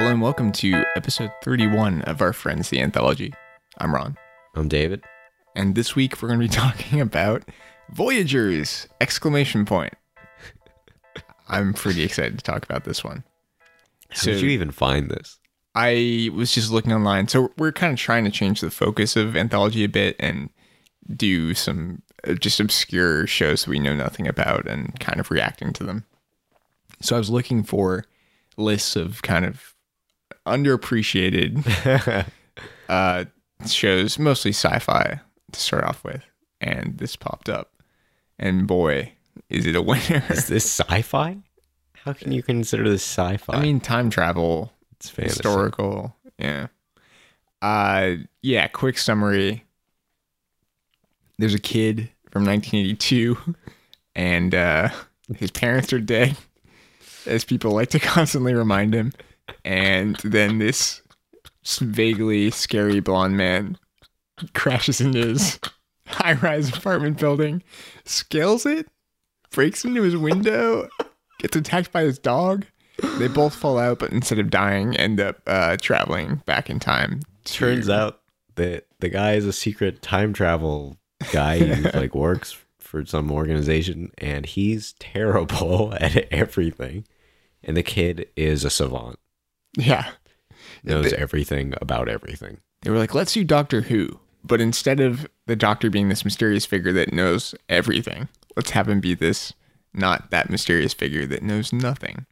Hello and welcome to episode 31 of our Friends the Anthology. I'm Ron, I'm David. and this week we're going to be talking about Voyagers! Exclamation point. I'm pretty excited to talk about this one. How did you even find this? I was just looking online. So we're kind of trying to change the focus of anthology a bit and do some uh, just obscure shows that we know nothing about and kind of reacting to them. So I was looking for lists of kind of underappreciated uh, shows, mostly sci-fi to start off with, and this popped up. And boy, is it a winner! Is this sci-fi? How can you consider this sci-fi? I mean, time travel, it's fantasy. historical yeah uh yeah quick summary there's a kid from 1982 and uh his parents are dead as people like to constantly remind him and then this vaguely scary blonde man crashes into his high-rise apartment building scales it breaks into his window gets attacked by his dog they both fall out, but instead of dying, end up uh, traveling back in time. to- Turns out that the guy is a secret time travel guy who like works for some organization, and he's terrible at everything. And the kid is a savant, yeah, knows They- everything about everything. they were like, "Let's do Doctor Who," but instead of the Doctor being this mysterious figure that knows everything, let's have him be this not that mysterious figure that knows nothing.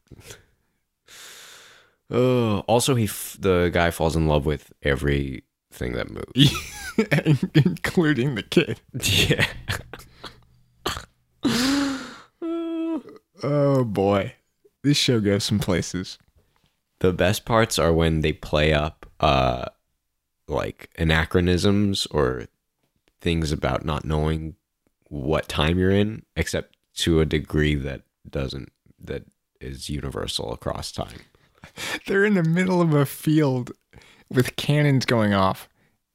Oh, also he f- the guy falls in love with everything that moves. including the kid. yeah. Oh boy, this show goes some places. The best parts are when they play up uh like anachronisms or things about not knowing what time you're in, except to a degree that doesn't that is universal across time. They're in the middle of a field with cannons going off,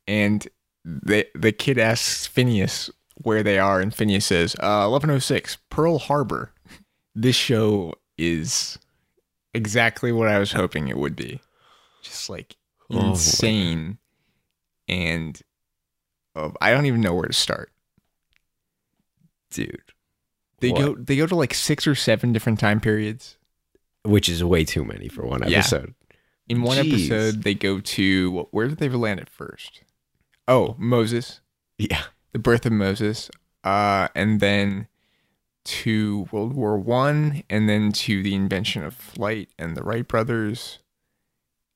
and the the kid asks Phineas where they are, and Phineas says, uh, "1106, Pearl Harbor." This show is exactly what I was hoping it would be, just like Oh, insane, and uh, I don't even know where to start. Dude. They What? go they go to like six or seven different time periods. Which is way too many for one Yeah. episode. In one Jeez. episode, they go to where did they land at first? Oh, Moses. Yeah. the birth of Moses, uh, and then to World War One, and then to the invention of flight and the Wright brothers,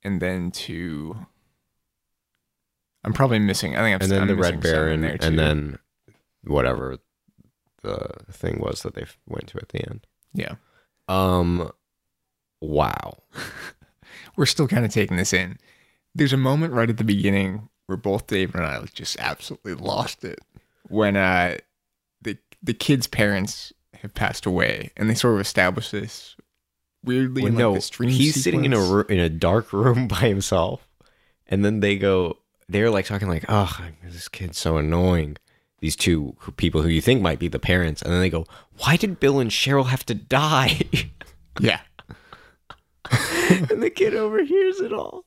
and then to I'm probably missing. I think I'm And then I'm the Red Baron and then whatever the thing was that they went to at the end. yeah, Um wow. we're still kind of taking this in. There's a moment right at the beginning where both Dave and I just absolutely lost it when uh the the kid's parents have passed away, and they sort of establish this weirdly. Well, like, no, dream he's sitting in a ro- in a dark room by himself, and then they go. They're like talking like, "Oh, this kid's so annoying." These two who, people who you think might be the parents, and then they go, "Why did Bill and Cheryl have to die?" Yeah. and the kid overhears it all.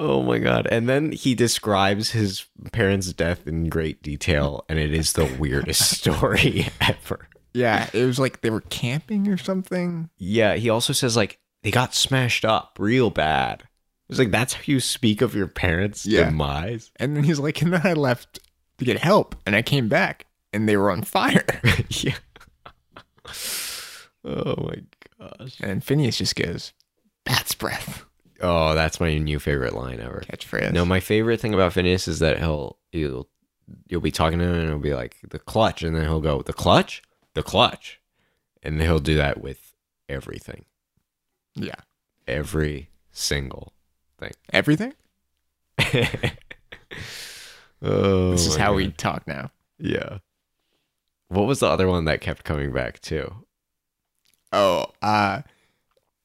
Oh my god! And then he describes his parents' death in great detail, and it is the weirdest story ever. Yeah, it was like they were camping or something. Yeah, he also says like they got smashed up real bad. It's like that's how you speak of your parents' Yeah. demise. And then he's like, and then I left to get help and I came back and they were on fire. yeah. Oh my gosh. and Phineas just goes, Bat's breath. Oh, that's my new favorite line ever. Catchphrase. No, my favorite thing about Phineas is that he'll you'll you'll be talking to him and he'll be like the clutch, and then he'll go the clutch, the clutch, and he'll do that with everything, Yeah. every single thing. Everything? oh, this is how God. we talk now. Yeah. What was the other one that kept coming back too? Oh, uh,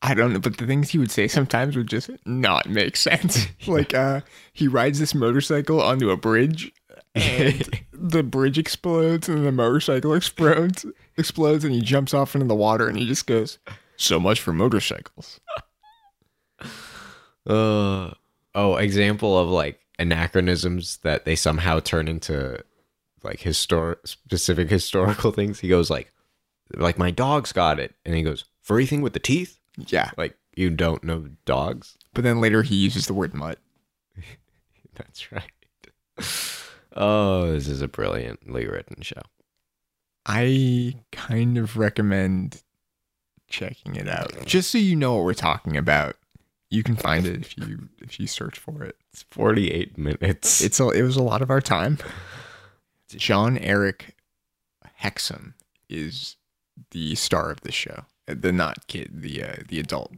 I don't know, but the things he would say sometimes would just not make sense. like, uh, he rides this motorcycle onto a bridge and the bridge explodes and the motorcycle explodes explodes and he jumps off into the water and he just goes so much for motorcycles Uh, oh, example of like anachronisms that they somehow turn into like historic specific historical things. He goes like, like my dog's got it, and he goes furry thing with the teeth. Yeah. Like you don't know dogs. But then later he uses the word mutt. That's right. Oh, this is a brilliantly written show. I kind of recommend checking it out. Just so you know what we're talking about. You can find it if you if you search for it. It's 48 minutes. It's a, it was a lot of our time. Jon-Erik Hexum is the star of the show, the not kid, the uh, the adult,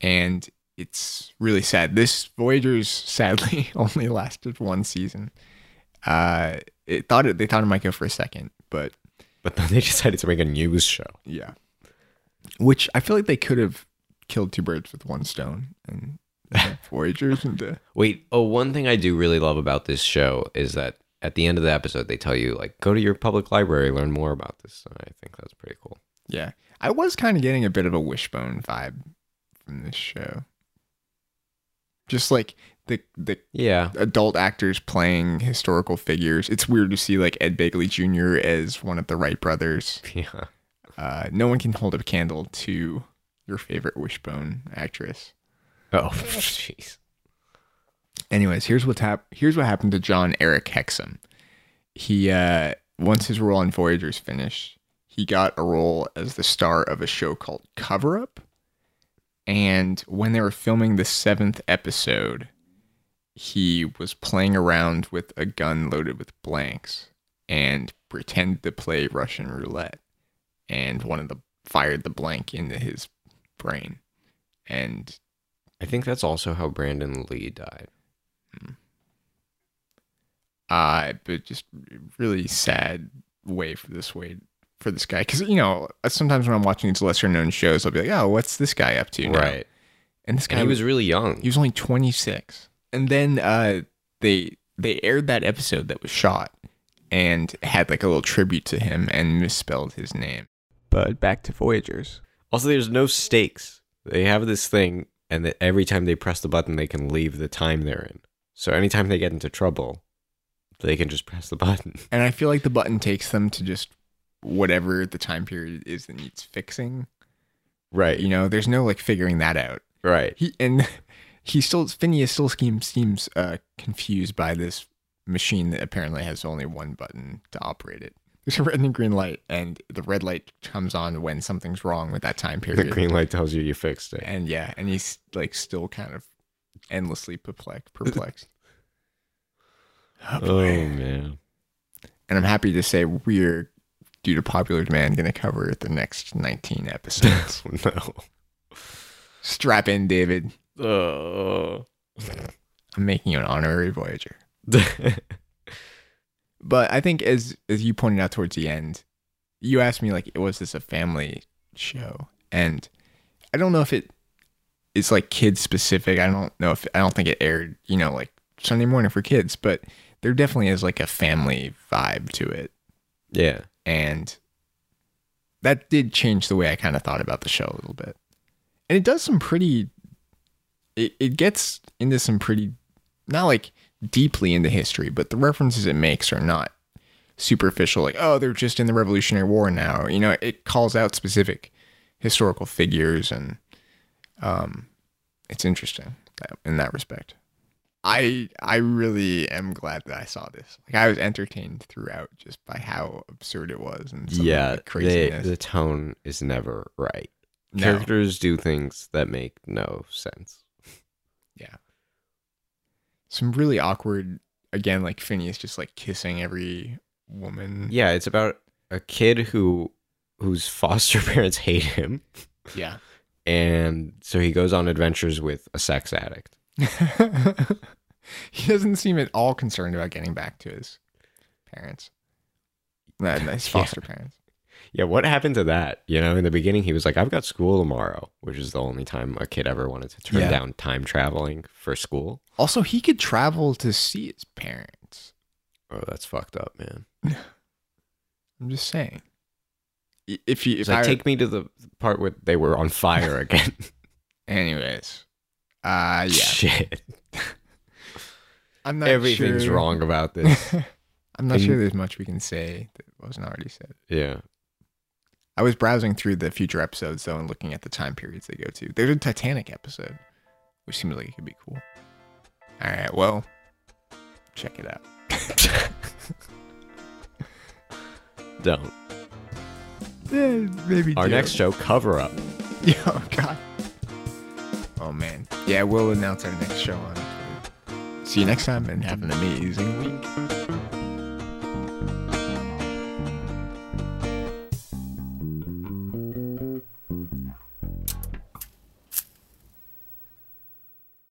and it's really sad. This Voyagers sadly only lasted one season. Uh, it thought it they thought it might go for a second, but but then they decided to make a news show. yeah, which I feel like they could have killed two birds with one stone and uh, Voyagers into Wait, oh, one thing I do really love about this show is that at the end of the episode, they tell you, like, go to your public library, learn more about this. And I think that's pretty cool. Yeah. I was kind of getting a bit of a wishbone vibe from this show. Just like the the Yeah. adult actors playing historical figures. It's weird to see like Ed Begley Jr. as one of the Wright brothers. Yeah. Uh, no one can hold up a candle to your favorite wishbone actress. Oh, jeez. Anyways, here's what's hap- here's what happened to Jon-Erik Hexum. He uh once his role on Voyagers finished, he got a role as the star of a show called Cover Up. And when they were filming the seventh episode, he was playing around with a gun loaded with blanks and pretended to play Russian roulette. And one of the fired the blank into his brain. And I think that's also how Brandon Lee died. uh but just really sad way for this way for this guy because you know sometimes when i'm watching these lesser known shows i'll be like oh what's this guy up to now? Right. and this And guy he was was really young. he was only 26 and then uh they they aired that episode that was shot and had like a little tribute to him and misspelled his name but back to voyagers Also, there's no stakes. They have this thing, and that every time they press the button, they can leave the time they're in. So anytime they get into trouble, they can just press the button. and i feel like the button takes them to just whatever the time period is that needs fixing Right. you know there's no like figuring that out Right. he and he still Phineas still seems seems uh, confused by this machine that apparently has only one button to operate it. There's a red and green light, and the red light comes on when something's wrong with that time period. The green light tells you you fixed it. and yeah, and he's like still kind of endlessly perplexed. perplexed. oh, Oh man. And I'm happy to say we're, due to popular demand, going to cover the next 19 episodes. no. Strap in, David. Oh. I'm making you an honorary Voyager. But I think as as you pointed out towards the end, you asked me like, was this a family show? And I don't know if it is like kids specific. I don't know if I don't think it aired, you know, like Sunday morning for kids, but there definitely is like a family vibe to it. yeah. And that did change the way I kind of thought about the show a little bit. And it does some pretty it, it gets into some pretty not like deeply into history, but the references it makes are not superficial like oh they're just in the Revolutionary War now. You know, it calls out specific historical figures and um it's interesting in that respect. I I really am glad that I saw this. Like I was entertained throughout just by how absurd it was and some Yeah. the The, craziness. the tone is never right. No. Characters do things that make no sense. Yeah. Some really awkward again, like Phineas just like kissing every woman. Yeah, it's about a kid who whose foster parents hate him, Yeah. and so he goes on adventures with a sex addict. he doesn't seem at all concerned about getting back to his parents. Nah, uh, his Yeah. foster parents. Yeah, what happened to that? You know, in the beginning, he was like, "I've got school tomorrow," which is the only time a kid ever wanted to turn Yeah. down time traveling for school. Also, he could travel to see his parents. Oh, that's fucked up, man. I'm just saying. If you if like, I take me to the part where they were on fire again. anyways, Uh, yeah. Shit. I'm not Everything's sure. wrong about this. I'm not And- sure there's much we can say that wasn't already said. yeah. I was browsing through the future episodes though and looking at the time periods they go to. There's a Titanic episode, which seems like it could be cool. All right, well, check it out. Don't. Yeah, maybe Our do. next show, cover up. Yeah, oh god. Oh man. Yeah, we'll announce our next show on See you next time and have an amazing week.